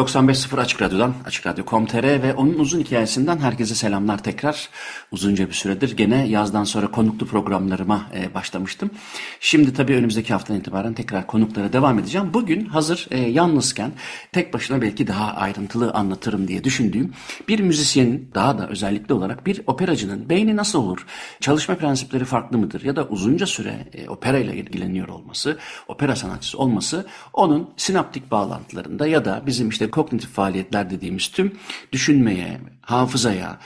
...95.0 Açık Radyo'dan, Açık Radyo.com.tr ve onun uzun hikayesinden herkese selamlar tekrar. Uzunca bir süredir gene yazdan sonra konuklu programlarıma e, başlamıştım. Şimdi tabii önümüzdeki haftadan itibaren tekrar konuklara devam edeceğim. Bugün hazır e, yalnızken tek başına belki daha ayrıntılı anlatırım diye düşündüğüm bir müzisyenin daha da özellikle olarak bir operacının beyni nasıl olur? Çalışma prensipleri farklı mıdır? Ya da uzunca süre e, opera ile ilgileniyor olması, opera sanatçısı olması onun sinaptik bağlantılarında ya da bizim işte kognitif faaliyetler dediğimiz tüm düşünmeye, hafızaya,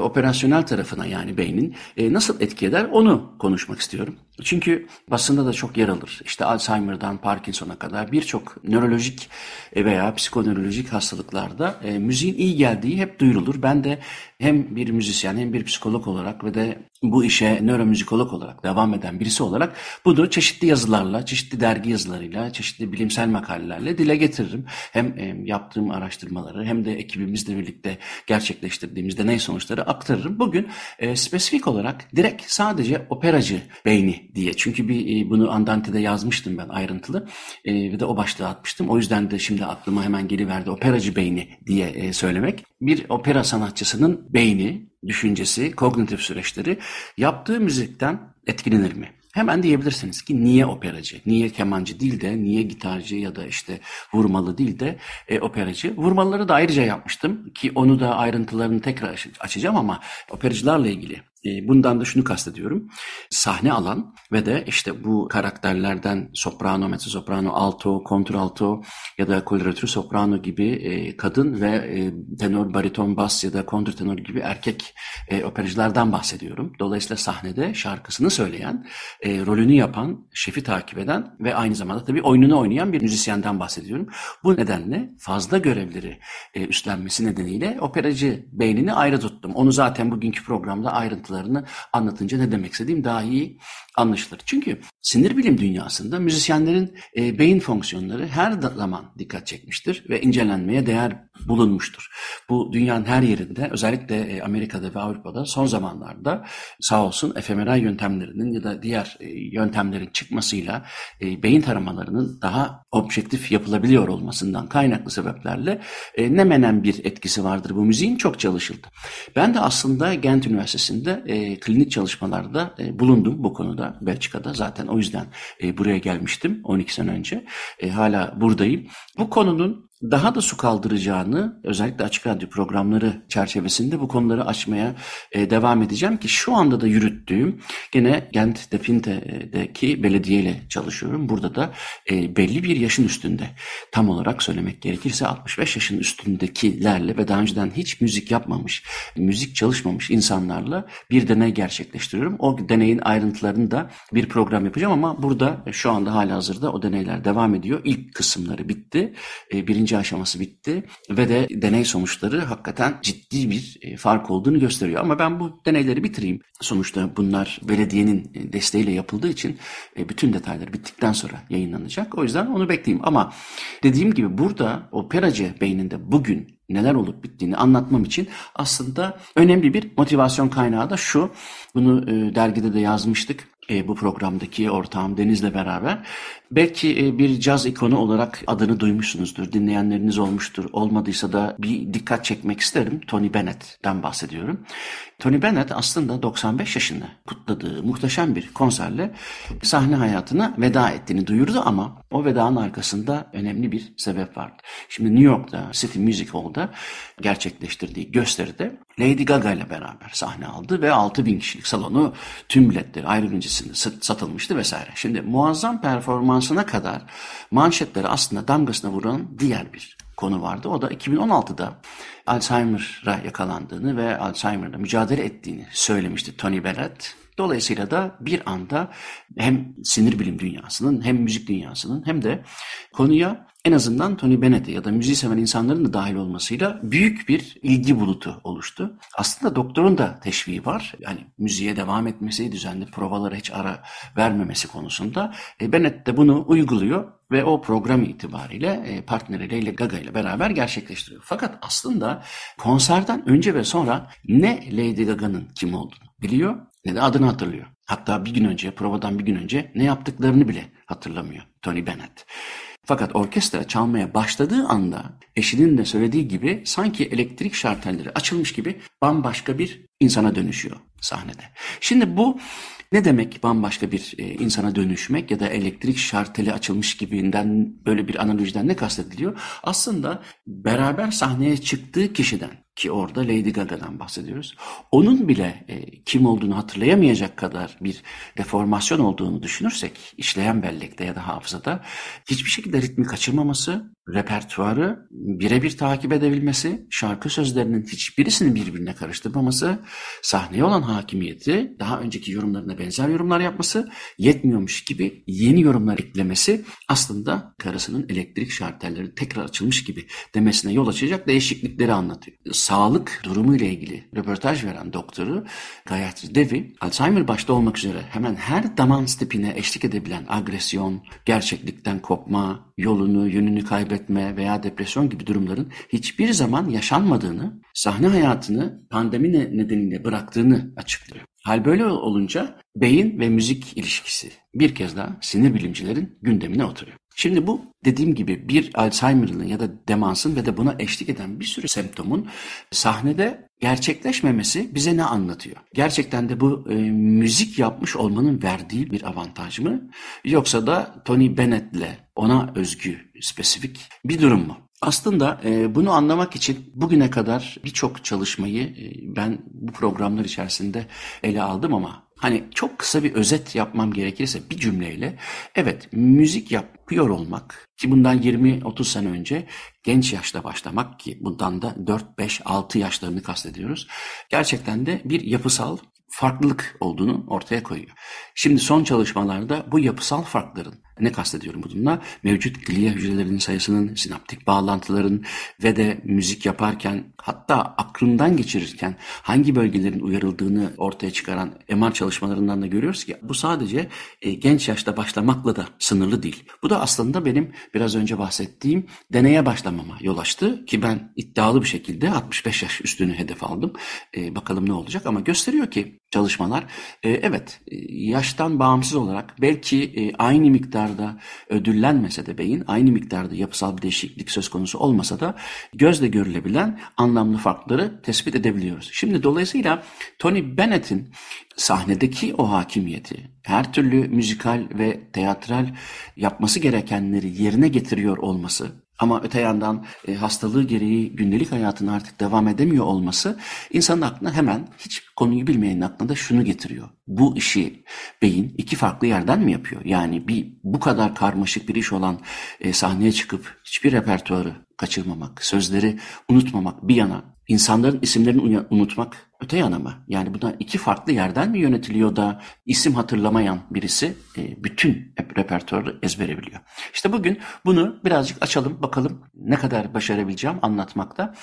operasyonel tarafına yani beynin e, nasıl etki eder onu konuşmak istiyorum. Çünkü basında da çok yer alır. İşte Alzheimer'dan Parkinson'a kadar birçok nörolojik e, veya psikonörolojik hastalıklarda e, müziğin iyi geldiği hep duyurulur. Ben de hem bir müzisyen hem bir psikolog olarak ve de bu işe nöromüzikolog olarak devam eden birisi olarak bunu çeşitli yazılarla, çeşitli dergi yazılarıyla, çeşitli bilimsel makalelerle dile getiririm. Hem yaptığım araştırmaları hem de ekibimizle birlikte gerçekleştirdiğimiz deney sonuçları aktarırım. Bugün e, spesifik olarak direkt sadece operacı beyni diye. Çünkü bir e, bunu Andante'de yazmıştım ben ayrıntılı e, ve de o başlığı atmıştım. O yüzden de şimdi aklıma hemen geliverdi operacı beyni diye e, söylemek. Bir opera sanatçısının beyni, düşüncesi, kognitif süreçleri yaptığı müzikten etkilenir mi? Hemen diyebilirsiniz ki niye operacı, niye kemancı değil de niye gitarcı ya da işte vurmalı değil de e, operacı. Vurmalıları da ayrıca yapmıştım ki onu da ayrıntılarını tekrar açacağım ama operacılarla ilgili bundan da şunu kastediyorum. Sahne alan ve de işte bu karakterlerden soprano, mezzo soprano, alto, kontralto ya da koloratür soprano gibi e, kadın ve e, tenor, bariton, bas ya da kontrtenor gibi erkek operacılardan bahsediyorum. Dolayısıyla sahnede şarkısını söyleyen, rolünü yapan, şefi takip eden ve aynı zamanda tabii oyununu oynayan bir müzisyenden bahsediyorum. Bu nedenle fazla görevleri üstlenmesi nedeniyle operacı beynini ayrı tuttum. Onu zaten bugünkü programda ayrıntılı ayrıntılarını anlatınca ne demek istediğim daha iyi anlaşılır. Çünkü sinir bilim dünyasında müzisyenlerin e, beyin fonksiyonları her zaman dikkat çekmiştir ve incelenmeye değer bulunmuştur. Bu dünyanın her yerinde özellikle e, Amerika'da ve Avrupa'da son zamanlarda sağ olsun fMRI yöntemlerinin ya da diğer e, yöntemlerin çıkmasıyla e, beyin taramalarının daha objektif yapılabiliyor olmasından kaynaklı sebeplerle ne menen bir etkisi vardır bu müziğin çok çalışıldı. Ben de aslında Gent Üniversitesi'nde klinik çalışmalarda bulundum bu konuda Belçika'da, zaten o yüzden buraya gelmiştim 12 sene önce. Hala buradayım. Bu konunun daha da su kaldıracağını özellikle açık radyo programları çerçevesinde bu konuları açmaya e, devam edeceğim ki şu anda da yürüttüğüm gene Gent Definte'deki belediyeyle çalışıyorum. Burada da e, belli bir yaşın üstünde tam olarak söylemek gerekirse 65 yaşın üstündekilerle ve daha önceden hiç müzik yapmamış, müzik çalışmamış insanlarla bir deney gerçekleştiriyorum. O deneyin ayrıntılarını da bir program yapacağım ama burada şu anda hala hazırda o deneyler devam ediyor. İlk kısımları bitti. E, birinci birinci aşaması bitti ve de deney sonuçları hakikaten ciddi bir e, fark olduğunu gösteriyor. Ama ben bu deneyleri bitireyim. Sonuçta bunlar belediyenin e, desteğiyle yapıldığı için e, bütün detayları bittikten sonra yayınlanacak. O yüzden onu bekleyeyim. Ama dediğim gibi burada operacı beyninde bugün neler olup bittiğini anlatmam için aslında önemli bir motivasyon kaynağı da şu. Bunu dergide de yazmıştık e, bu programdaki ortağım Deniz'le beraber. Belki e, bir caz ikonu olarak adını duymuşsunuzdur, dinleyenleriniz olmuştur. Olmadıysa da bir dikkat çekmek isterim. Tony Bennett'ten bahsediyorum. Tony Bennett aslında 95 yaşını kutladığı muhteşem bir konserle sahne hayatına veda ettiğini duyurdu ama o vedanın arkasında önemli bir sebep vardı. Şimdi New York'ta City Music Hall'da gerçekleştirdiği gösteride Lady Gaga ile beraber sahne aldı ve 6 bin kişilik salonu tüm biletleri ayrı satılmıştı vesaire. Şimdi muazzam performansına kadar manşetleri aslında damgasına vuran diğer bir konu vardı. O da 2016'da Alzheimer'a yakalandığını ve Alzheimer'la mücadele ettiğini söylemişti Tony Bennett. Dolayısıyla da bir anda hem sinir bilim dünyasının hem müzik dünyasının hem de konuya en azından Tony Bennett'e ya da müziği seven insanların da dahil olmasıyla büyük bir ilgi bulutu oluştu. Aslında doktorun da teşviği var. Yani müziğe devam etmesi, düzenli provalara hiç ara vermemesi konusunda. E, Bennett de bunu uyguluyor ve o program itibariyle e, partneriyle ile Gaga ile beraber gerçekleştiriyor. Fakat aslında konserden önce ve sonra ne Lady Gaga'nın kim olduğunu biliyor ne de adını hatırlıyor. Hatta bir gün önce, provadan bir gün önce ne yaptıklarını bile hatırlamıyor Tony Bennett. Fakat orkestra çalmaya başladığı anda eşinin de söylediği gibi sanki elektrik şartelleri açılmış gibi bambaşka bir insana dönüşüyor sahnede. Şimdi bu ne demek bambaşka bir e, insana dönüşmek ya da elektrik şarteli açılmış gibinden böyle bir analojiden ne kastediliyor? Aslında beraber sahneye çıktığı kişiden ki orada Lady Gaga'dan bahsediyoruz. Onun bile e, kim olduğunu hatırlayamayacak kadar bir deformasyon olduğunu düşünürsek işleyen bellekte ya da hafızada hiçbir şekilde ritmi kaçırmaması, repertuarı birebir takip edebilmesi, şarkı sözlerinin hiçbirisini birbirine karıştırmaması, sahneye olan hakimiyeti, daha önceki yorumlarına benzer yorumlar yapması, yetmiyormuş gibi yeni yorumlar eklemesi aslında karısının elektrik şartelleri tekrar açılmış gibi demesine yol açacak değişiklikleri anlatıyor. Sağlık durumu ile ilgili röportaj veren doktoru Gayatri Devi, Alzheimer başta olmak üzere hemen her damans tipine eşlik edebilen agresyon, gerçeklikten kopma, yolunu, yönünü kaybetme veya depresyon gibi durumların hiçbir zaman yaşanmadığını, sahne hayatını pandemi nedeniyle bıraktığını açıklıyor. Hal böyle olunca beyin ve müzik ilişkisi bir kez daha sinir bilimcilerin gündemine oturuyor. Şimdi bu dediğim gibi bir Alzheimer'ın ya da demansın ve de buna eşlik eden bir sürü semptomun sahnede gerçekleşmemesi bize ne anlatıyor? Gerçekten de bu e, müzik yapmış olmanın verdiği bir avantaj mı? Yoksa da Tony Bennett'le ona özgü, spesifik bir durum mu? Aslında e, bunu anlamak için bugüne kadar birçok çalışmayı e, ben bu programlar içerisinde ele aldım ama hani çok kısa bir özet yapmam gerekirse bir cümleyle evet müzik yapıyor olmak ki bundan 20-30 sene önce genç yaşta başlamak ki bundan da 4, 5, 6 yaşlarını kastediyoruz. Gerçekten de bir yapısal farklılık olduğunu ortaya koyuyor. Şimdi son çalışmalarda bu yapısal farkların ne kastediyorum bununla? Mevcut glia hücrelerinin sayısının, sinaptik bağlantıların ve de müzik yaparken hatta aklından geçirirken hangi bölgelerin uyarıldığını ortaya çıkaran MR çalışmalarından da görüyoruz ki bu sadece e, genç yaşta başlamakla da sınırlı değil. Bu da aslında benim biraz önce bahsettiğim deneye başlamama yol açtı ki ben iddialı bir şekilde 65 yaş üstünü hedef aldım. E, bakalım ne olacak ama gösteriyor ki çalışmalar e, evet e, yaştan bağımsız olarak belki e, aynı miktarda ödüllenmese de beyin aynı miktarda yapısal bir değişiklik söz konusu olmasa da gözle görülebilen anlamlı farkları tespit edebiliyoruz. Şimdi dolayısıyla Tony Bennett'in sahnedeki o hakimiyeti, her türlü müzikal ve teatral yapması gerekenleri yerine getiriyor olması ama öte yandan e, hastalığı gereği gündelik hayatına artık devam edemiyor olması insanın aklına hemen hiç konuyu bilmeyenin aklına da şunu getiriyor. Bu işi beyin iki farklı yerden mi yapıyor? Yani bir bu kadar karmaşık bir iş olan e, sahneye çıkıp hiçbir repertuarı kaçırmamak, sözleri unutmamak bir yana, insanların isimlerini unutmak öte yana mı? Yani buna iki farklı yerden mi yönetiliyor da isim hatırlamayan birisi e, bütün repertuarı ezbere biliyor. İşte bugün bunu birazcık açalım bakalım ne kadar başarabileceğim anlatmakta.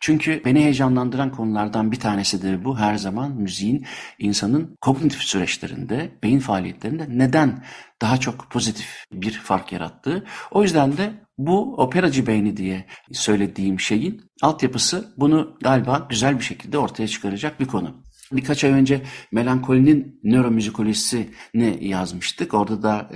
Çünkü beni heyecanlandıran konulardan bir tanesidir bu her zaman müziğin insanın kognitif süreçlerinde, beyin faaliyetlerinde neden daha çok pozitif bir fark yarattığı. O yüzden de bu operacı beyni diye söylediğim şeyin altyapısı bunu galiba güzel bir şekilde ortaya çıkaracak bir konu. Birkaç ay önce melankolinin nöromüzikolojisini yazmıştık. Orada da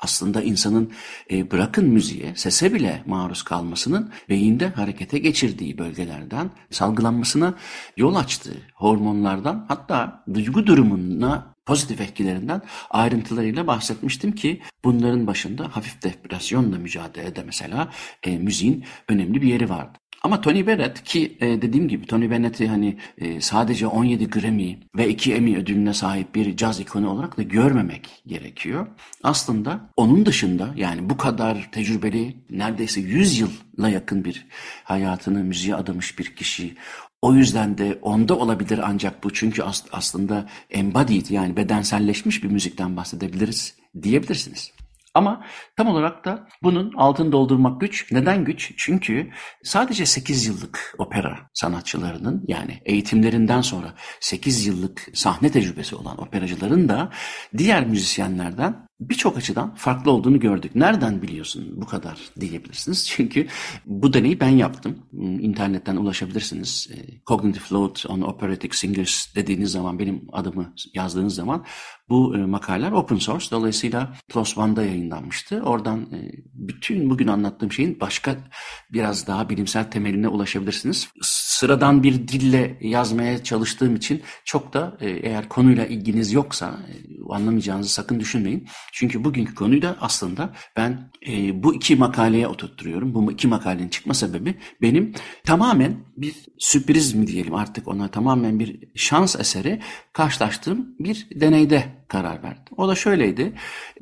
aslında insanın e, bırakın müziğe, sese bile maruz kalmasının beyinde harekete geçirdiği bölgelerden salgılanmasına yol açtığı hormonlardan hatta duygu durumuna pozitif etkilerinden ayrıntılarıyla bahsetmiştim ki bunların başında hafif depresyonla mücadelede mesela e, müziğin önemli bir yeri vardı. Ama Tony Bennett ki e, dediğim gibi Tony Bennett'i hani e, sadece 17 Grammy ve 2 Emmy ödülüne sahip bir caz ikonu olarak da görmemek gerekiyor. Aslında onun dışında yani bu kadar tecrübeli neredeyse 100 yılla yakın bir hayatını müziğe adamış bir kişi o yüzden de onda olabilir ancak bu çünkü as- aslında embodied yani bedenselleşmiş bir müzikten bahsedebiliriz diyebilirsiniz. Ama tam olarak da bunun altını doldurmak güç. Neden güç? Çünkü sadece 8 yıllık opera sanatçılarının yani eğitimlerinden sonra 8 yıllık sahne tecrübesi olan operacıların da diğer müzisyenlerden birçok açıdan farklı olduğunu gördük. Nereden biliyorsun bu kadar diyebilirsiniz. Çünkü bu deneyi ben yaptım. İnternetten ulaşabilirsiniz. E, Cognitive Load on Operatic Singers dediğiniz zaman benim adımı yazdığınız zaman bu e, makaleler open source. Dolayısıyla PLOS ONE'da yayınlanmıştı. Oradan e, bütün bugün anlattığım şeyin başka biraz daha bilimsel temeline ulaşabilirsiniz. Sıradan bir dille yazmaya çalıştığım için çok da eğer konuyla ilginiz yoksa anlamayacağınızı sakın düşünmeyin. Çünkü bugünkü konuyu da aslında ben e, bu iki makaleye oturtturuyorum. Bu iki makalenin çıkma sebebi benim tamamen bir sürpriz mi diyelim artık ona tamamen bir şans eseri karşılaştığım bir deneyde karar verdim. O da şöyleydi.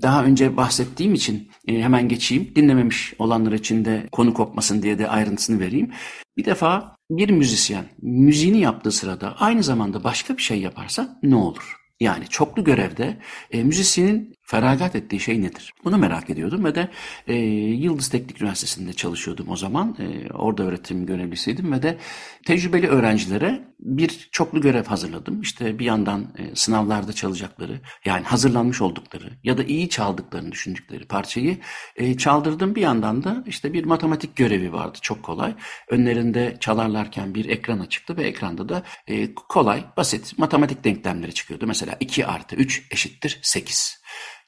Daha önce bahsettiğim için e, hemen geçeyim. Dinlememiş olanlar için de konu kopmasın diye de ayrıntısını vereyim. Bir defa bir müzisyen müziğini yaptığı sırada aynı zamanda başka bir şey yaparsa ne olur? Yani çoklu görevde e, müzisyenin feragat ettiği şey nedir? Bunu merak ediyordum ve de e, Yıldız Teknik Üniversitesi'nde çalışıyordum o zaman. E, orada öğretim görevlisiydim ve de tecrübeli öğrencilere bir çoklu görev hazırladım. İşte bir yandan e, sınavlarda çalacakları yani hazırlanmış oldukları ya da iyi çaldıklarını düşündükleri parçayı e, çaldırdım. Bir yandan da işte bir matematik görevi vardı çok kolay. Önlerinde çalarlarken bir ekran açıktı ve ekranda da e, kolay basit matematik denklemleri çıkıyordu. Mesela 2 artı 3 eşittir 8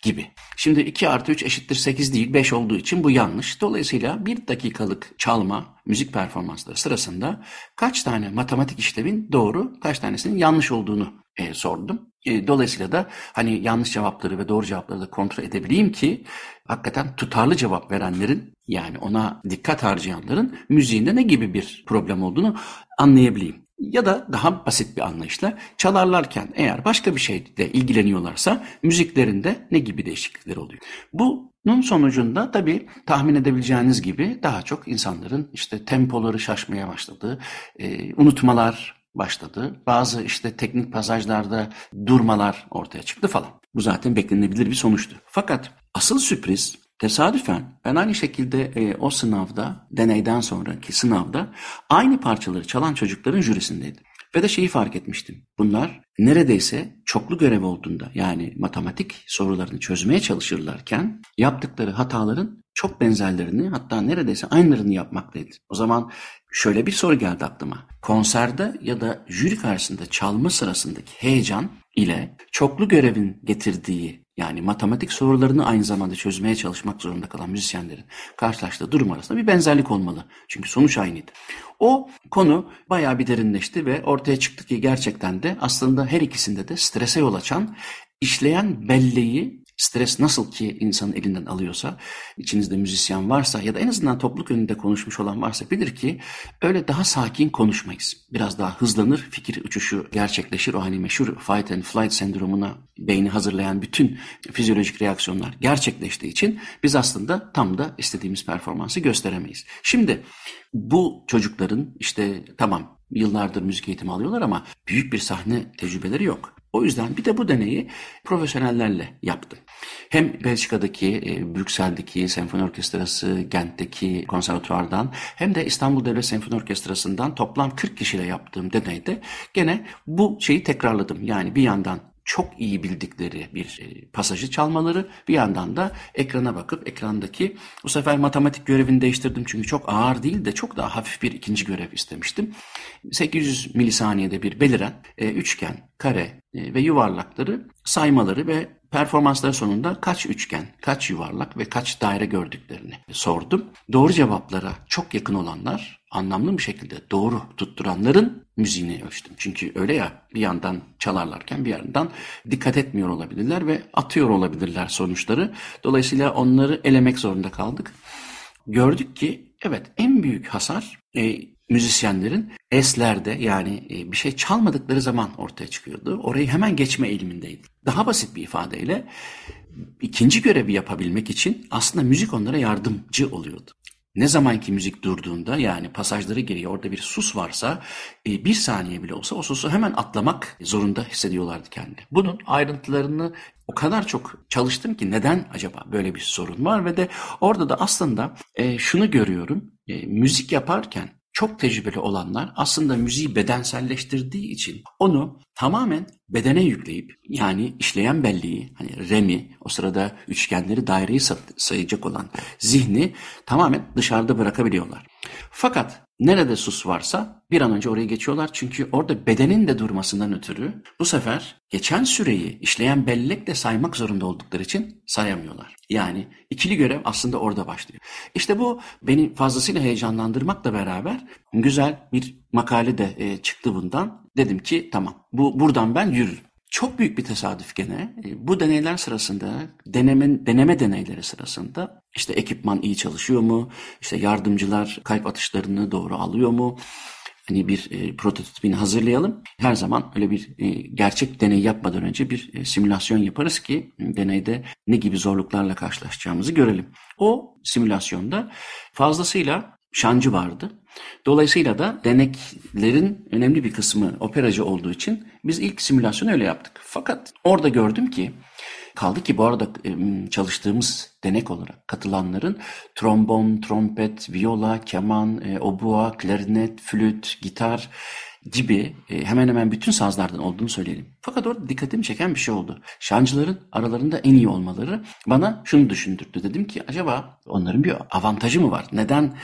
gibi. Şimdi 2 artı 3 eşittir 8 değil 5 olduğu için bu yanlış. Dolayısıyla bir dakikalık çalma müzik performansları sırasında kaç tane matematik işlemin doğru kaç tanesinin yanlış olduğunu e, sordum. E, dolayısıyla da hani yanlış cevapları ve doğru cevapları da kontrol edebileyim ki hakikaten tutarlı cevap verenlerin yani ona dikkat harcayanların müziğinde ne gibi bir problem olduğunu anlayabileyim. Ya da daha basit bir anlayışla çalarlarken eğer başka bir şeyle ilgileniyorlarsa müziklerinde ne gibi değişiklikler oluyor. Bunun sonucunda tabii tahmin edebileceğiniz gibi daha çok insanların işte tempoları şaşmaya başladı, e, unutmalar başladı. Bazı işte teknik pasajlarda durmalar ortaya çıktı falan. Bu zaten beklenebilir bir sonuçtu. Fakat asıl sürpriz Tesadüfen ben aynı şekilde e, o sınavda, deneyden sonraki sınavda aynı parçaları çalan çocukların jürisindeydim. Ve de şeyi fark etmiştim. Bunlar neredeyse çoklu görev olduğunda yani matematik sorularını çözmeye çalışırlarken yaptıkları hataların çok benzerlerini hatta neredeyse aynılarını yapmaktaydı. O zaman şöyle bir soru geldi aklıma. Konserde ya da jüri karşısında çalma sırasındaki heyecan ile çoklu görevin getirdiği yani matematik sorularını aynı zamanda çözmeye çalışmak zorunda kalan müzisyenlerin karşılaştığı durum arasında bir benzerlik olmalı. Çünkü sonuç aynıydı. O konu bayağı bir derinleşti ve ortaya çıktı ki gerçekten de aslında her ikisinde de strese yol açan işleyen belleği Stres nasıl ki insanın elinden alıyorsa, içinizde müzisyen varsa ya da en azından topluluk önünde konuşmuş olan varsa bilir ki öyle daha sakin konuşmayız. Biraz daha hızlanır, fikir uçuşu gerçekleşir. O hani meşhur fight and flight sendromuna beyni hazırlayan bütün fizyolojik reaksiyonlar gerçekleştiği için biz aslında tam da istediğimiz performansı gösteremeyiz. Şimdi bu çocukların işte tamam yıllardır müzik eğitimi alıyorlar ama büyük bir sahne tecrübeleri yok. O yüzden bir de bu deneyi profesyonellerle yaptım. Hem Belçika'daki, e, Brüksel'deki senfoni orkestrası, Gent'teki konservatuvardan hem de İstanbul Devlet Senfoni Orkestrası'ndan toplam 40 kişiyle yaptığım deneyde gene bu şeyi tekrarladım. Yani bir yandan çok iyi bildikleri bir e, pasajı çalmaları bir yandan da ekrana bakıp ekrandaki bu sefer matematik görevini değiştirdim çünkü çok ağır değil de çok daha hafif bir ikinci görev istemiştim. 800 milisaniyede bir beliren e, üçgen, kare e, ve yuvarlakları saymaları ve performansları sonunda kaç üçgen, kaç yuvarlak ve kaç daire gördüklerini sordum. Doğru cevaplara çok yakın olanlar anlamlı bir şekilde doğru tutturanların müziğini ölçtüm. Çünkü öyle ya bir yandan çalarlarken bir yandan dikkat etmiyor olabilirler ve atıyor olabilirler sonuçları. Dolayısıyla onları elemek zorunda kaldık. Gördük ki evet en büyük hasar e, müzisyenlerin eslerde yani e, bir şey çalmadıkları zaman ortaya çıkıyordu. Orayı hemen geçme eğilimindeydi. Daha basit bir ifadeyle ikinci görevi yapabilmek için aslında müzik onlara yardımcı oluyordu. Ne zamanki müzik durduğunda yani pasajları geriye orada bir sus varsa e, bir saniye bile olsa o susu hemen atlamak zorunda hissediyorlardı kendini. Bunun ayrıntılarını o kadar çok çalıştım ki neden acaba böyle bir sorun var ve de orada da aslında e, şunu görüyorum müzik yaparken çok tecrübeli olanlar aslında müziği bedenselleştirdiği için onu tamamen bedene yükleyip yani işleyen belleği hani remi o sırada üçgenleri daireyi sayacak olan zihni tamamen dışarıda bırakabiliyorlar. Fakat nerede sus varsa bir an önce oraya geçiyorlar. Çünkü orada bedenin de durmasından ötürü bu sefer geçen süreyi işleyen bellek de saymak zorunda oldukları için sayamıyorlar. Yani ikili görev aslında orada başlıyor. İşte bu beni fazlasıyla heyecanlandırmakla beraber güzel bir makale de e, çıktı bundan. Dedim ki tamam bu buradan ben yürürüm. Çok büyük bir tesadüf gene. E, bu deneyler sırasında, deneme, deneme deneyleri sırasında işte ekipman iyi çalışıyor mu? İşte yardımcılar kalp atışlarını doğru alıyor mu? Hani bir e, prototipini hazırlayalım. Her zaman öyle bir e, gerçek deney yapmadan önce bir e, simülasyon yaparız ki deneyde ne gibi zorluklarla karşılaşacağımızı görelim. O simülasyonda fazlasıyla şancı vardı. Dolayısıyla da deneklerin önemli bir kısmı operacı olduğu için biz ilk simülasyonu öyle yaptık. Fakat orada gördüm ki kaldı ki bu arada çalıştığımız denek olarak katılanların trombon, trompet, viola, keman, e, obua, klarinet, flüt, gitar gibi e, hemen hemen bütün sazlardan olduğunu söyleyelim. Fakat orada dikkatimi çeken bir şey oldu. Şancıların aralarında en iyi olmaları bana şunu düşündürdü. Dedim ki acaba onların bir avantajı mı var? Neden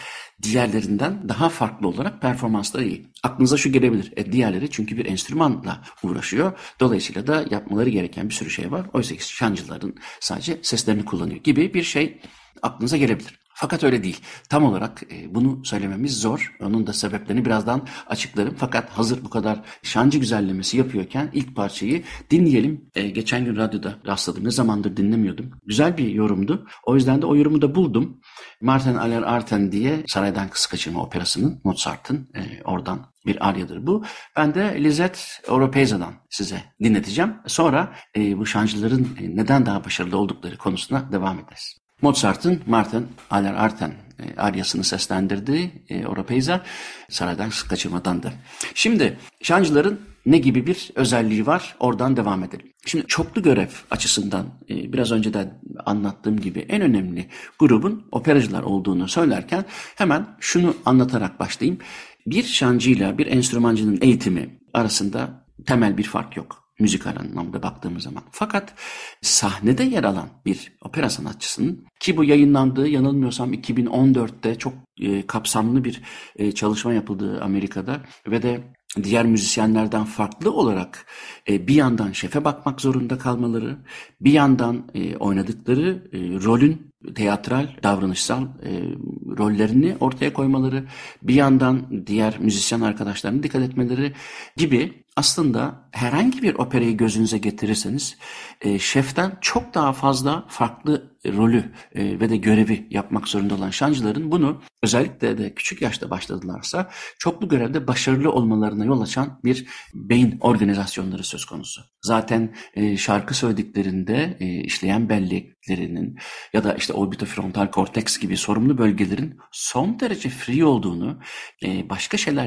diğerlerinden daha farklı olarak performansları iyi? Aklınıza şu gelebilir. E, diğerleri çünkü bir enstrümanla uğraşıyor. Dolayısıyla da yapmaları gereken bir sürü şey var. Oysa ki şancıların sadece seslerini kullanıyor gibi bir şey aklınıza gelebilir. Fakat öyle değil. Tam olarak e, bunu söylememiz zor. Onun da sebeplerini birazdan açıklarım. Fakat hazır bu kadar şancı güzellemesi yapıyorken ilk parçayı dinleyelim. E, geçen gün radyoda rastladım. Ne zamandır dinlemiyordum. Güzel bir yorumdu. O yüzden de o yorumu da buldum. Martin Aller Arten diye Saraydan Kız Kaçırma Operası'nın Mozart'ın e, oradan bir aryadır bu. Ben de Lisette Oropeza'dan size dinleteceğim. Sonra e, bu şancıların neden daha başarılı oldukları konusuna devam ederiz. Mozart'ın Martin Aller Arten e, aryasını seslendirdiği e, Oropeza saraydan kaçırmadan da. Şimdi şancıların ne gibi bir özelliği var oradan devam edelim. Şimdi çoklu görev açısından e, biraz önce de anlattığım gibi en önemli grubun operacılar olduğunu söylerken hemen şunu anlatarak başlayayım. Bir şancıyla bir enstrümancının eğitimi arasında temel bir fark yok müzikal anlamda baktığımız zaman. Fakat sahnede yer alan bir opera sanatçısının ki bu yayınlandığı yanılmıyorsam 2014'te çok e, kapsamlı bir e, çalışma yapıldığı Amerika'da ve de diğer müzisyenlerden farklı olarak e, bir yandan şefe bakmak zorunda kalmaları, bir yandan e, oynadıkları e, rolün teatral, davranışsal e, rollerini ortaya koymaları, bir yandan diğer müzisyen arkadaşlarına dikkat etmeleri gibi aslında herhangi bir operayı gözünüze getirirseniz e, şeften çok daha fazla farklı rolü e, ve de görevi yapmak zorunda olan şancıların bunu özellikle de küçük yaşta başladılarsa çoklu görevde başarılı olmalarına yol açan bir beyin organizasyonları söz konusu. Zaten e, şarkı söylediklerinde işleyen belleklerinin ya da işte orbitofrontal korteks gibi sorumlu bölgelerin son derece free olduğunu, başka şeyler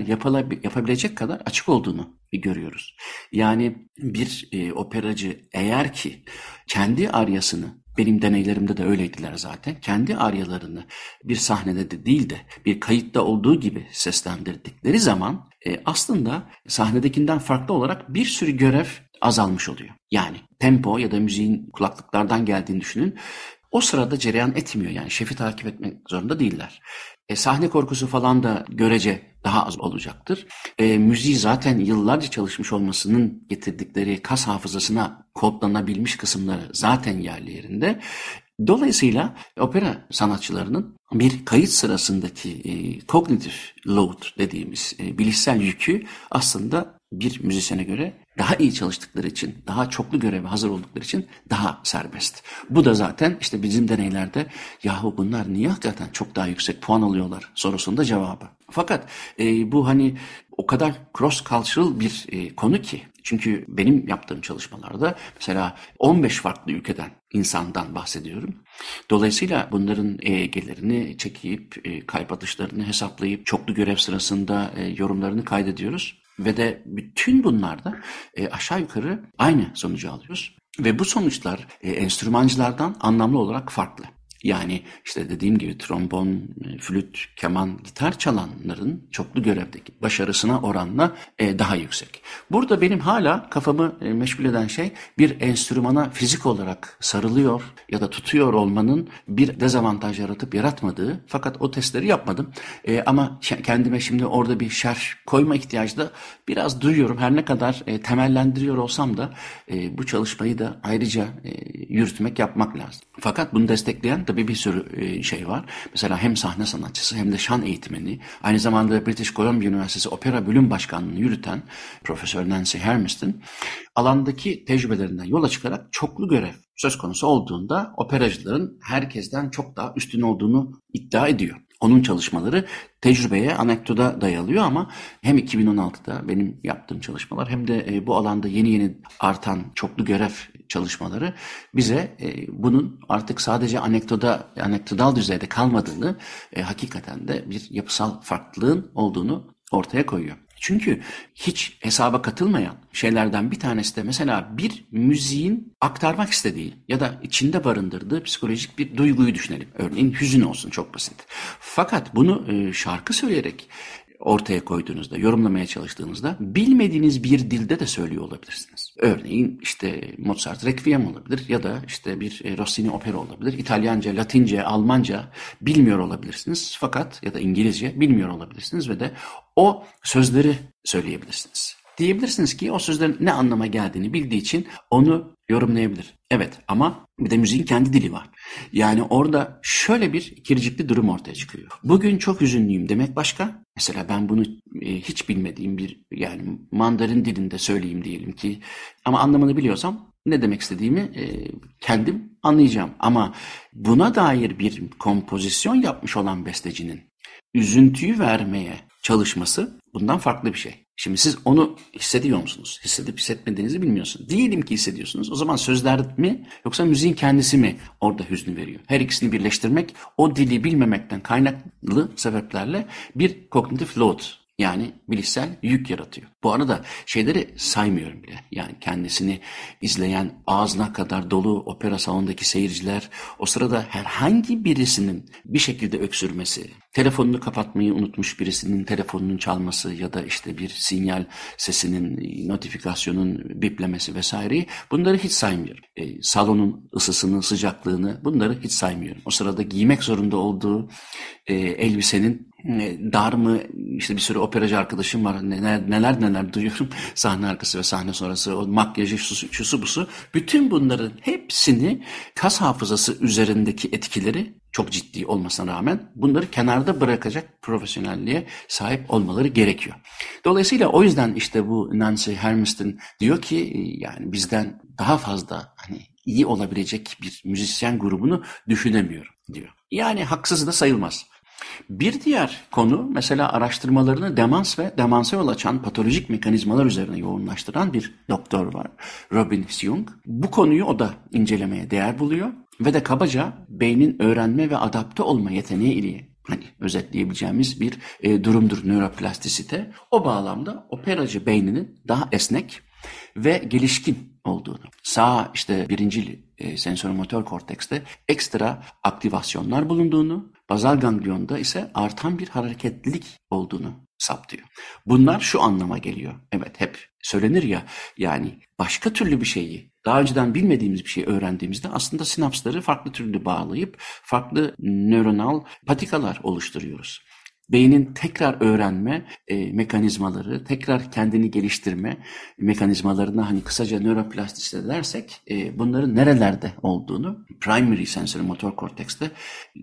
yapabilecek kadar açık olduğunu görüyoruz. Yani bir e, operacı eğer ki kendi aryasını benim deneylerimde de öyleydiler zaten. Kendi aryalarını bir sahnede de değil de bir kayıtta olduğu gibi seslendirdikleri zaman e, aslında sahnedekinden farklı olarak bir sürü görev azalmış oluyor. Yani tempo ya da müziğin kulaklıklardan geldiğini düşünün. O sırada cereyan etmiyor yani şefi takip etmek zorunda değiller. E, sahne korkusu falan da görece daha az olacaktır. E, müziği zaten yıllarca çalışmış olmasının getirdikleri kas hafızasına kodlanabilmiş kısımları zaten yerli yerinde. Dolayısıyla opera sanatçılarının bir kayıt sırasındaki e, kognitif load dediğimiz e, bilişsel yükü aslında bir müzisyene göre daha iyi çalıştıkları için, daha çoklu göreve hazır oldukları için daha serbest. Bu da zaten işte bizim deneylerde yahu bunlar niye hakikaten çok daha yüksek puan alıyorlar sorusunda cevabı. Fakat e, bu hani o kadar cross cultural bir e, konu ki çünkü benim yaptığım çalışmalarda mesela 15 farklı ülkeden insandan bahsediyorum. Dolayısıyla bunların EEG'lerini çekip, e, kalp atışlarını hesaplayıp, çoklu görev sırasında e, yorumlarını kaydediyoruz. Ve de bütün bunlarda e, aşağı yukarı aynı sonucu alıyoruz. Ve bu sonuçlar e, enstrümancılardan anlamlı olarak farklı. Yani işte dediğim gibi trombon, e, flüt, keman, gitar çalanların çoklu görevdeki başarısına oranla e, daha yüksek. Burada benim hala kafamı e, meşgul eden şey bir enstrümana fizik olarak sarılıyor ya da tutuyor olmanın bir dezavantaj yaratıp yaratmadığı. Fakat o testleri yapmadım. Ama kendime şimdi orada bir şer koyma ihtiyacı da biraz duyuyorum. Her ne kadar temellendiriyor olsam da bu çalışmayı da ayrıca yürütmek yapmak lazım. Fakat bunu destekleyen tabii bir sürü e, şey var. Mesela hem sahne sanatçısı hem de şan eğitmeni. Aynı zamanda British Columbia Üniversitesi Opera Bölüm Başkanlığı'nı yürüten Profesör Nancy Hermiston alandaki tecrübelerinden yola çıkarak çoklu görev söz konusu olduğunda operacıların herkesten çok daha üstün olduğunu iddia ediyor. Onun çalışmaları tecrübeye, anekdota dayalıyor ama hem 2016'da benim yaptığım çalışmalar hem de e, bu alanda yeni yeni artan çoklu görev çalışmaları bize e, bunun artık sadece anekdota, anekdotal düzeyde kalmadığını, e, hakikaten de bir yapısal farklılığın olduğunu ortaya koyuyor. Çünkü hiç hesaba katılmayan şeylerden bir tanesi de mesela bir müziğin aktarmak istediği ya da içinde barındırdığı psikolojik bir duyguyu düşünelim. Örneğin hüzün olsun çok basit. Fakat bunu e, şarkı söyleyerek ortaya koyduğunuzda, yorumlamaya çalıştığınızda bilmediğiniz bir dilde de söylüyor olabilirsiniz. Örneğin işte Mozart Requiem olabilir ya da işte bir e, Rossini opera olabilir. İtalyanca, Latince, Almanca bilmiyor olabilirsiniz fakat ya da İngilizce bilmiyor olabilirsiniz ve de o sözleri söyleyebilirsiniz. Diyebilirsiniz ki o sözlerin ne anlama geldiğini bildiği için onu yorumlayabilir. Evet ama bir de müziğin kendi dili var. Yani orada şöyle bir ikircikli durum ortaya çıkıyor. Bugün çok üzünlüyüm demek başka. Mesela ben bunu e, hiç bilmediğim bir yani Mandarin dilinde söyleyeyim diyelim ki ama anlamını biliyorsam ne demek istediğimi e, kendim anlayacağım. Ama buna dair bir kompozisyon yapmış olan bestecinin üzüntüyü vermeye çalışması bundan farklı bir şey. Şimdi siz onu hissediyor musunuz? Hissedip hissetmediğinizi bilmiyorsunuz. Diyelim ki hissediyorsunuz. O zaman sözler mi yoksa müziğin kendisi mi orada hüznü veriyor? Her ikisini birleştirmek o dili bilmemekten kaynaklı sebeplerle bir kognitif load yani bilişsel yük yaratıyor. Bu arada şeyleri saymıyorum bile. Yani kendisini izleyen ağzına kadar dolu opera salonundaki seyirciler o sırada herhangi birisinin bir şekilde öksürmesi, telefonunu kapatmayı unutmuş birisinin telefonunun çalması ya da işte bir sinyal sesinin, notifikasyonun biplemesi vesaireyi bunları hiç saymıyorum. E, salonun ısısını, sıcaklığını bunları hiç saymıyorum. O sırada giymek zorunda olduğu e, elbisenin dar mı işte bir sürü operacı arkadaşım var neler neler neler duyuyorum sahne arkası ve sahne sonrası o makyajı şusu, şusu busu bütün bunların hepsini kas hafızası üzerindeki etkileri çok ciddi olmasına rağmen bunları kenarda bırakacak profesyonelliğe sahip olmaları gerekiyor. Dolayısıyla o yüzden işte bu Nancy Hermiston diyor ki e, yani bizden daha fazla hani iyi olabilecek bir müzisyen grubunu düşünemiyorum diyor. Yani haksız da sayılmaz. Bir diğer konu mesela araştırmalarını demans ve demansa yol açan patolojik mekanizmalar üzerine yoğunlaştıran bir doktor var. Robin Jung. Bu konuyu o da incelemeye değer buluyor ve de kabaca beynin öğrenme ve adapte olma yeteneği ile hani özetleyebileceğimiz bir e, durumdur nöroplastisite. O bağlamda operacı beyninin daha esnek ve gelişkin olduğunu, sağ işte birinci e, sensörimotor kortekste ekstra aktivasyonlar bulunduğunu, bazal ganglionda ise artan bir hareketlilik olduğunu saptıyor. Bunlar şu anlama geliyor. Evet hep söylenir ya yani başka türlü bir şeyi daha önceden bilmediğimiz bir şey öğrendiğimizde aslında sinapsları farklı türlü bağlayıp farklı nöronal patikalar oluşturuyoruz beynin tekrar öğrenme e, mekanizmaları, tekrar kendini geliştirme mekanizmalarına hani kısaca nöroplastisite dersek e, bunların nerelerde olduğunu primary sensory motor kortekste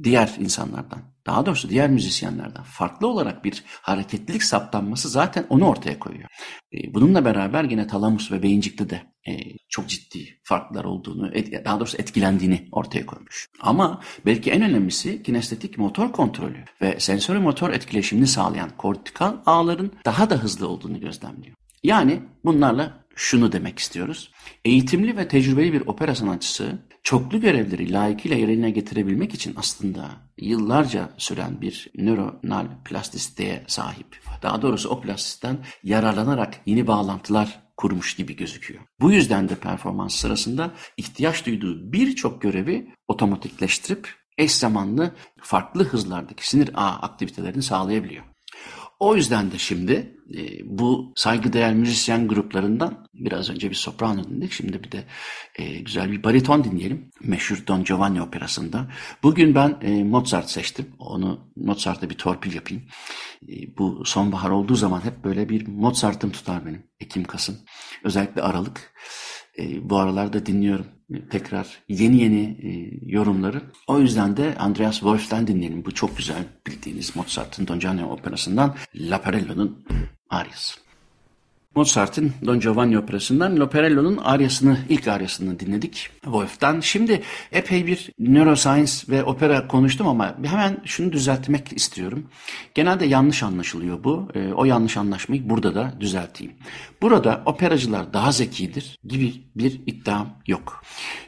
diğer insanlardan daha doğrusu diğer müzisyenlerden farklı olarak bir hareketlilik saptanması zaten onu ortaya koyuyor. E, bununla beraber yine talamus ve beyincikte de e, çok ciddi farklar olduğunu, daha doğrusu etkilendiğini ortaya koymuş. Ama belki en önemlisi kinestetik motor kontrolü ve sensörü motor etkileşimini sağlayan kortikal ağların daha da hızlı olduğunu gözlemliyor. Yani bunlarla şunu demek istiyoruz. Eğitimli ve tecrübeli bir opera sanatçısı çoklu görevleri layıkıyla yerine getirebilmek için aslında yıllarca süren bir nöronal plastisiteye sahip. Daha doğrusu o plastisitten yararlanarak yeni bağlantılar kurmuş gibi gözüküyor. Bu yüzden de performans sırasında ihtiyaç duyduğu birçok görevi otomatikleştirip eş zamanlı farklı hızlardaki sinir ağ aktivitelerini sağlayabiliyor. O yüzden de şimdi e, bu saygıdeğer müzisyen gruplarından biraz önce bir soprano dinledik. Şimdi bir de e, güzel bir bariton dinleyelim. Meşhur Don Giovanni operasında. Bugün ben e, Mozart seçtim. Onu Mozart'a bir torpil yapayım. E, bu sonbahar olduğu zaman hep böyle bir Mozart'ım tutar benim. Ekim-Kasım. Özellikle Aralık. E, bu aralarda dinliyorum tekrar yeni yeni e, yorumları. O yüzden de Andreas Wolf'ten dinleyelim. Bu çok güzel bildiğiniz Mozart'ın Don Giovanni operasından Laparello'nun Ariası. Mozart'ın Don Giovanni operasından Loperello'nun aryasını, ilk aryasını dinledik Wolf'tan. Şimdi epey bir neuroscience ve opera konuştum ama hemen şunu düzeltmek istiyorum. Genelde yanlış anlaşılıyor bu. E, o yanlış anlaşmayı burada da düzelteyim. Burada operacılar daha zekidir gibi bir iddiam yok.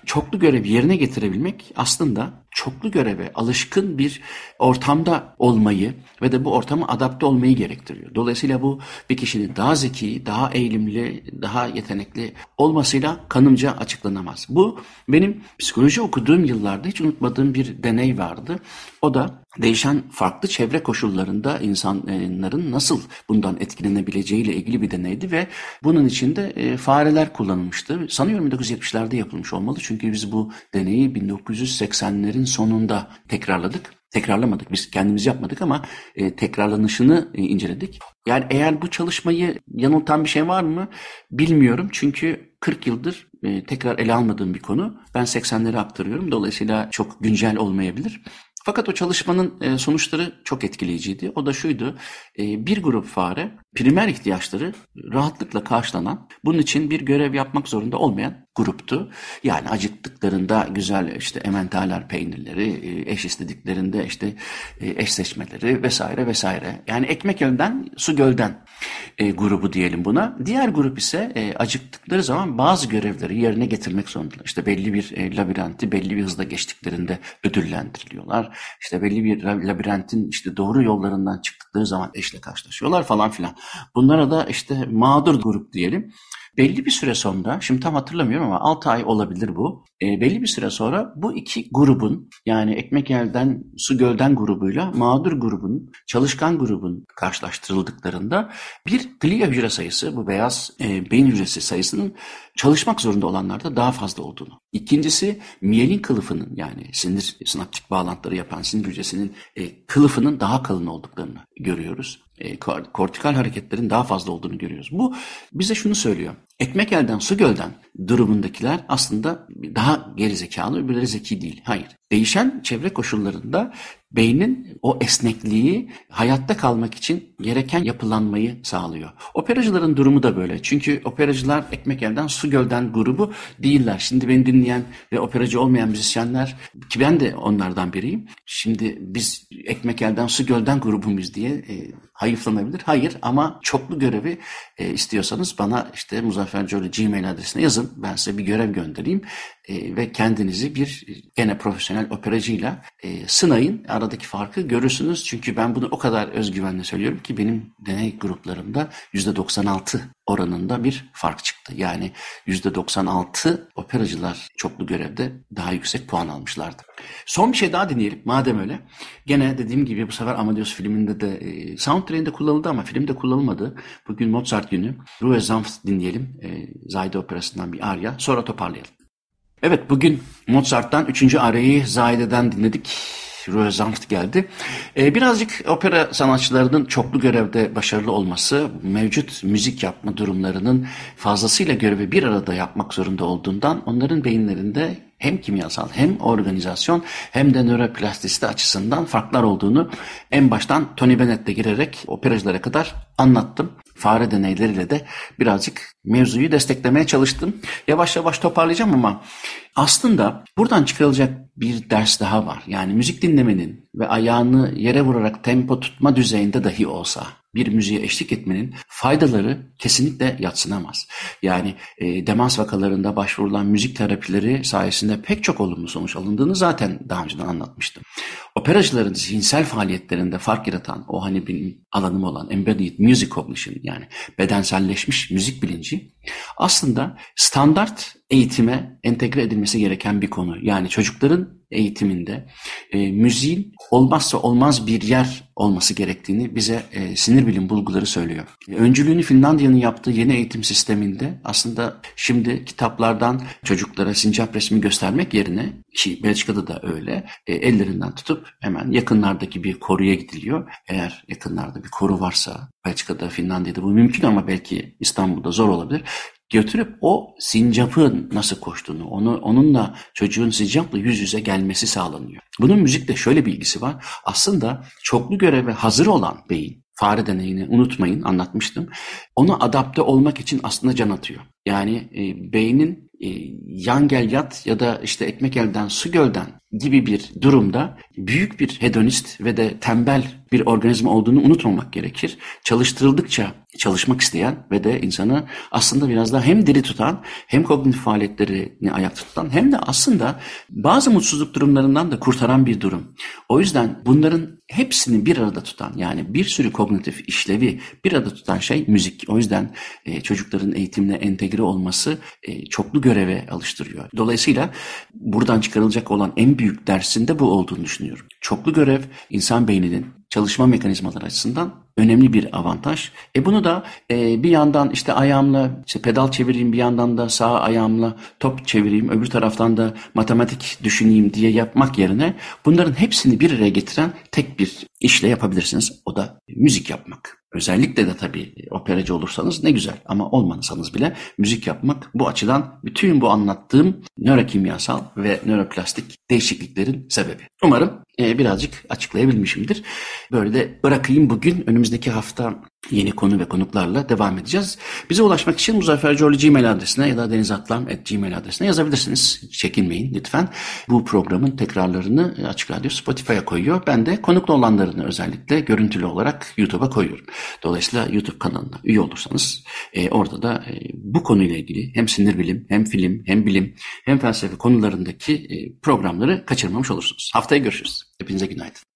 Çoklu görevi yerine getirebilmek aslında çoklu göreve alışkın bir ortamda olmayı ve de bu ortama adapte olmayı gerektiriyor. Dolayısıyla bu bir kişinin daha zeki, daha eğilimli, daha yetenekli olmasıyla kanımca açıklanamaz. Bu benim psikoloji okuduğum yıllarda hiç unutmadığım bir deney vardı. O da değişen farklı çevre koşullarında insanların nasıl bundan etkilenebileceği ile ilgili bir deneydi ve bunun içinde e, fareler kullanılmıştı. Sanıyorum 1970'lerde yapılmış olmalı çünkü biz bu deneyi 1980'lerin sonunda tekrarladık. Tekrarlamadık biz kendimiz yapmadık ama e, tekrarlanışını e, inceledik. Yani eğer bu çalışmayı yanıltan bir şey var mı bilmiyorum çünkü 40 yıldır e, tekrar ele almadığım bir konu. Ben 80'leri aktarıyorum dolayısıyla çok güncel olmayabilir. Fakat o çalışmanın e, sonuçları çok etkileyiciydi. O da şuydu, e, bir grup fare primer ihtiyaçları rahatlıkla karşılanan, bunun için bir görev yapmak zorunda olmayan gruptu. Yani acıktıklarında güzel işte ementaler peynirleri, e, eş istediklerinde işte eş seçmeleri vesaire vesaire. Yani ekmek gölden, su gölden grubu diyelim buna. Diğer grup ise e, acıktıkları zaman bazı görevleri yerine getirmek zorundalar. İşte belli bir labirenti belli bir hızla geçtiklerinde ödüllendiriliyorlar. İşte belli bir labirentin işte doğru yollarından çıktıkları zaman eşle karşılaşıyorlar falan filan. Bunlara da işte mağdur grup diyelim. Belli bir süre sonra, şimdi tam hatırlamıyorum ama 6 ay olabilir bu. E, belli bir süre sonra bu iki grubun yani ekmek elden su gölden grubuyla mağdur grubun, çalışkan grubun karşılaştırıldıklarında bir glia hücre sayısı, bu beyaz e, beyin hücresi sayısının çalışmak zorunda olanlarda daha fazla olduğunu. İkincisi miyelin kılıfının yani sinir sinaptik bağlantıları yapan sinir hücresinin e, kılıfının daha kalın olduklarını görüyoruz. E, kortikal hareketlerin daha fazla olduğunu görüyoruz. Bu bize şunu söylüyor. Ekmek elden su gölden durumundakiler aslında daha gerizekalı öbürleri zeki değil. Hayır. Değişen çevre koşullarında beynin o esnekliği hayatta kalmak için gereken yapılanmayı sağlıyor. Operacıların durumu da böyle. Çünkü operacılar ekmek elden su gölden grubu değiller. Şimdi beni dinleyen ve operacı olmayan müzisyenler ki ben de onlardan biriyim. Şimdi biz ekmek elden su gölden grubumuz diye e, hayıflanabilir. Hayır ama çoklu görevi e, istiyorsanız bana işte Muzaffer Coğlu Gmail adresine yazın. Ben size bir görev göndereyim e, ve kendinizi bir gene profesyonel operacıyla e, sınayın. Aradaki farkı görürsünüz. Çünkü ben bunu o kadar özgüvenle söylüyorum ki benim deney gruplarımda %96 oranında bir fark çıktı. Yani %96 operacılar çoklu görevde daha yüksek puan almışlardı. Son bir şey daha dinleyelim madem öyle. Gene dediğim gibi bu sefer Amadeus filminde de e, soundtrack'inde kullanıldı ama filmde kullanılmadı. Bugün Mozart günü. Ruhe Sanft dinleyelim. E, Zayde Operası'ndan bir arya. Sonra toparlayalım. Evet bugün Mozart'tan 3. arayı Zaide'den dinledik. Sanft geldi. Ee, birazcık opera sanatçılarının çoklu görevde başarılı olması, mevcut müzik yapma durumlarının fazlasıyla görevi bir arada yapmak zorunda olduğundan onların beyinlerinde hem kimyasal hem organizasyon hem de nöroplastisite açısından farklar olduğunu en baştan Tony Bennett'le girerek operacılara kadar anlattım. Fare deneyleriyle de birazcık mevzuyu desteklemeye çalıştım. Yavaş yavaş toparlayacağım ama aslında buradan çıkarılacak bir ders daha var. Yani müzik dinlemenin ve ayağını yere vurarak tempo tutma düzeyinde dahi olsa bir müziğe eşlik etmenin faydaları kesinlikle yatsınamaz. Yani e, demans vakalarında başvurulan müzik terapileri sayesinde pek çok olumlu sonuç alındığını zaten daha önceden anlatmıştım. Operacıların zihinsel faaliyetlerinde fark yaratan o hani benim alanım olan embodied music cognition yani bedenselleşmiş müzik bilinci aslında standart eğitime entegre edilmesi gereken bir konu. Yani çocukların eğitiminde e, müziğin olmazsa olmaz bir yer olması gerektiğini bize e, sinir bilim bulguları söylüyor. E, öncülüğünü Finlandiya'nın yaptığı yeni eğitim sisteminde aslında şimdi kitaplardan çocuklara sincap resmi göstermek yerine ki Belçika'da da öyle e, ellerinden tutup hemen yakınlardaki bir koruya gidiliyor. Eğer yakınlarda bir koru varsa Belçika'da, Finlandiya'da bu mümkün ama belki İstanbul'da zor olabilir götürüp o sincapın nasıl koştuğunu, onu onunla çocuğun sincapla yüz yüze gelmesi sağlanıyor. Bunun müzikle şöyle bir ilgisi var. Aslında çoklu göreve hazır olan beyin, fare deneyini unutmayın anlatmıştım. Ona adapte olmak için aslında can atıyor. Yani e, beynin yan gel yat ya da işte ekmek elden su gölden gibi bir durumda büyük bir hedonist ve de tembel bir organizma olduğunu unutmamak gerekir. Çalıştırıldıkça çalışmak isteyen ve de insanı aslında biraz daha hem diri tutan hem kognitif faaliyetlerini ayakta tutan hem de aslında bazı mutsuzluk durumlarından da kurtaran bir durum. O yüzden bunların hepsini bir arada tutan yani bir sürü kognitif işlevi bir arada tutan şey müzik. O yüzden e, çocukların eğitimle entegre olması e, çoklu göreve alıştırıyor. Dolayısıyla buradan çıkarılacak olan en büyük dersinde bu olduğunu düşünüyorum. Çoklu görev insan beyninin çalışma mekanizmaları açısından önemli bir avantaj. E bunu da e, bir yandan işte ayağımla işte pedal çevireyim bir yandan da sağ ayağımla top çevireyim öbür taraftan da matematik düşüneyim diye yapmak yerine bunların hepsini bir araya getiren tek bir işle yapabilirsiniz. O da müzik yapmak. Özellikle de tabii operacı olursanız ne güzel ama olmasanız bile müzik yapmak bu açıdan bütün bu anlattığım nörokimyasal ve nöroplastik değişikliklerin sebebi. Umarım e, birazcık açıklayabilmişimdir. Böyle de bırakayım bugün önümüzdeki hafta yeni konu ve konuklarla devam edeceğiz. Bize ulaşmak için Muzaffer Corlu Gmail adresine ya da denizatlam.gmail adresine yazabilirsiniz. Çekinmeyin lütfen. Bu programın tekrarlarını Açık Radyo Spotify'a koyuyor. Ben de konuklu olanlarını özellikle görüntülü olarak YouTube'a koyuyorum. Dolayısıyla YouTube kanalına üye olursanız e, orada da e, bu konuyla ilgili hem sinir bilim hem film hem bilim hem felsefe konularındaki e, programları kaçırmamış olursunuz. Haftaya görüşürüz. Hepinize günaydın.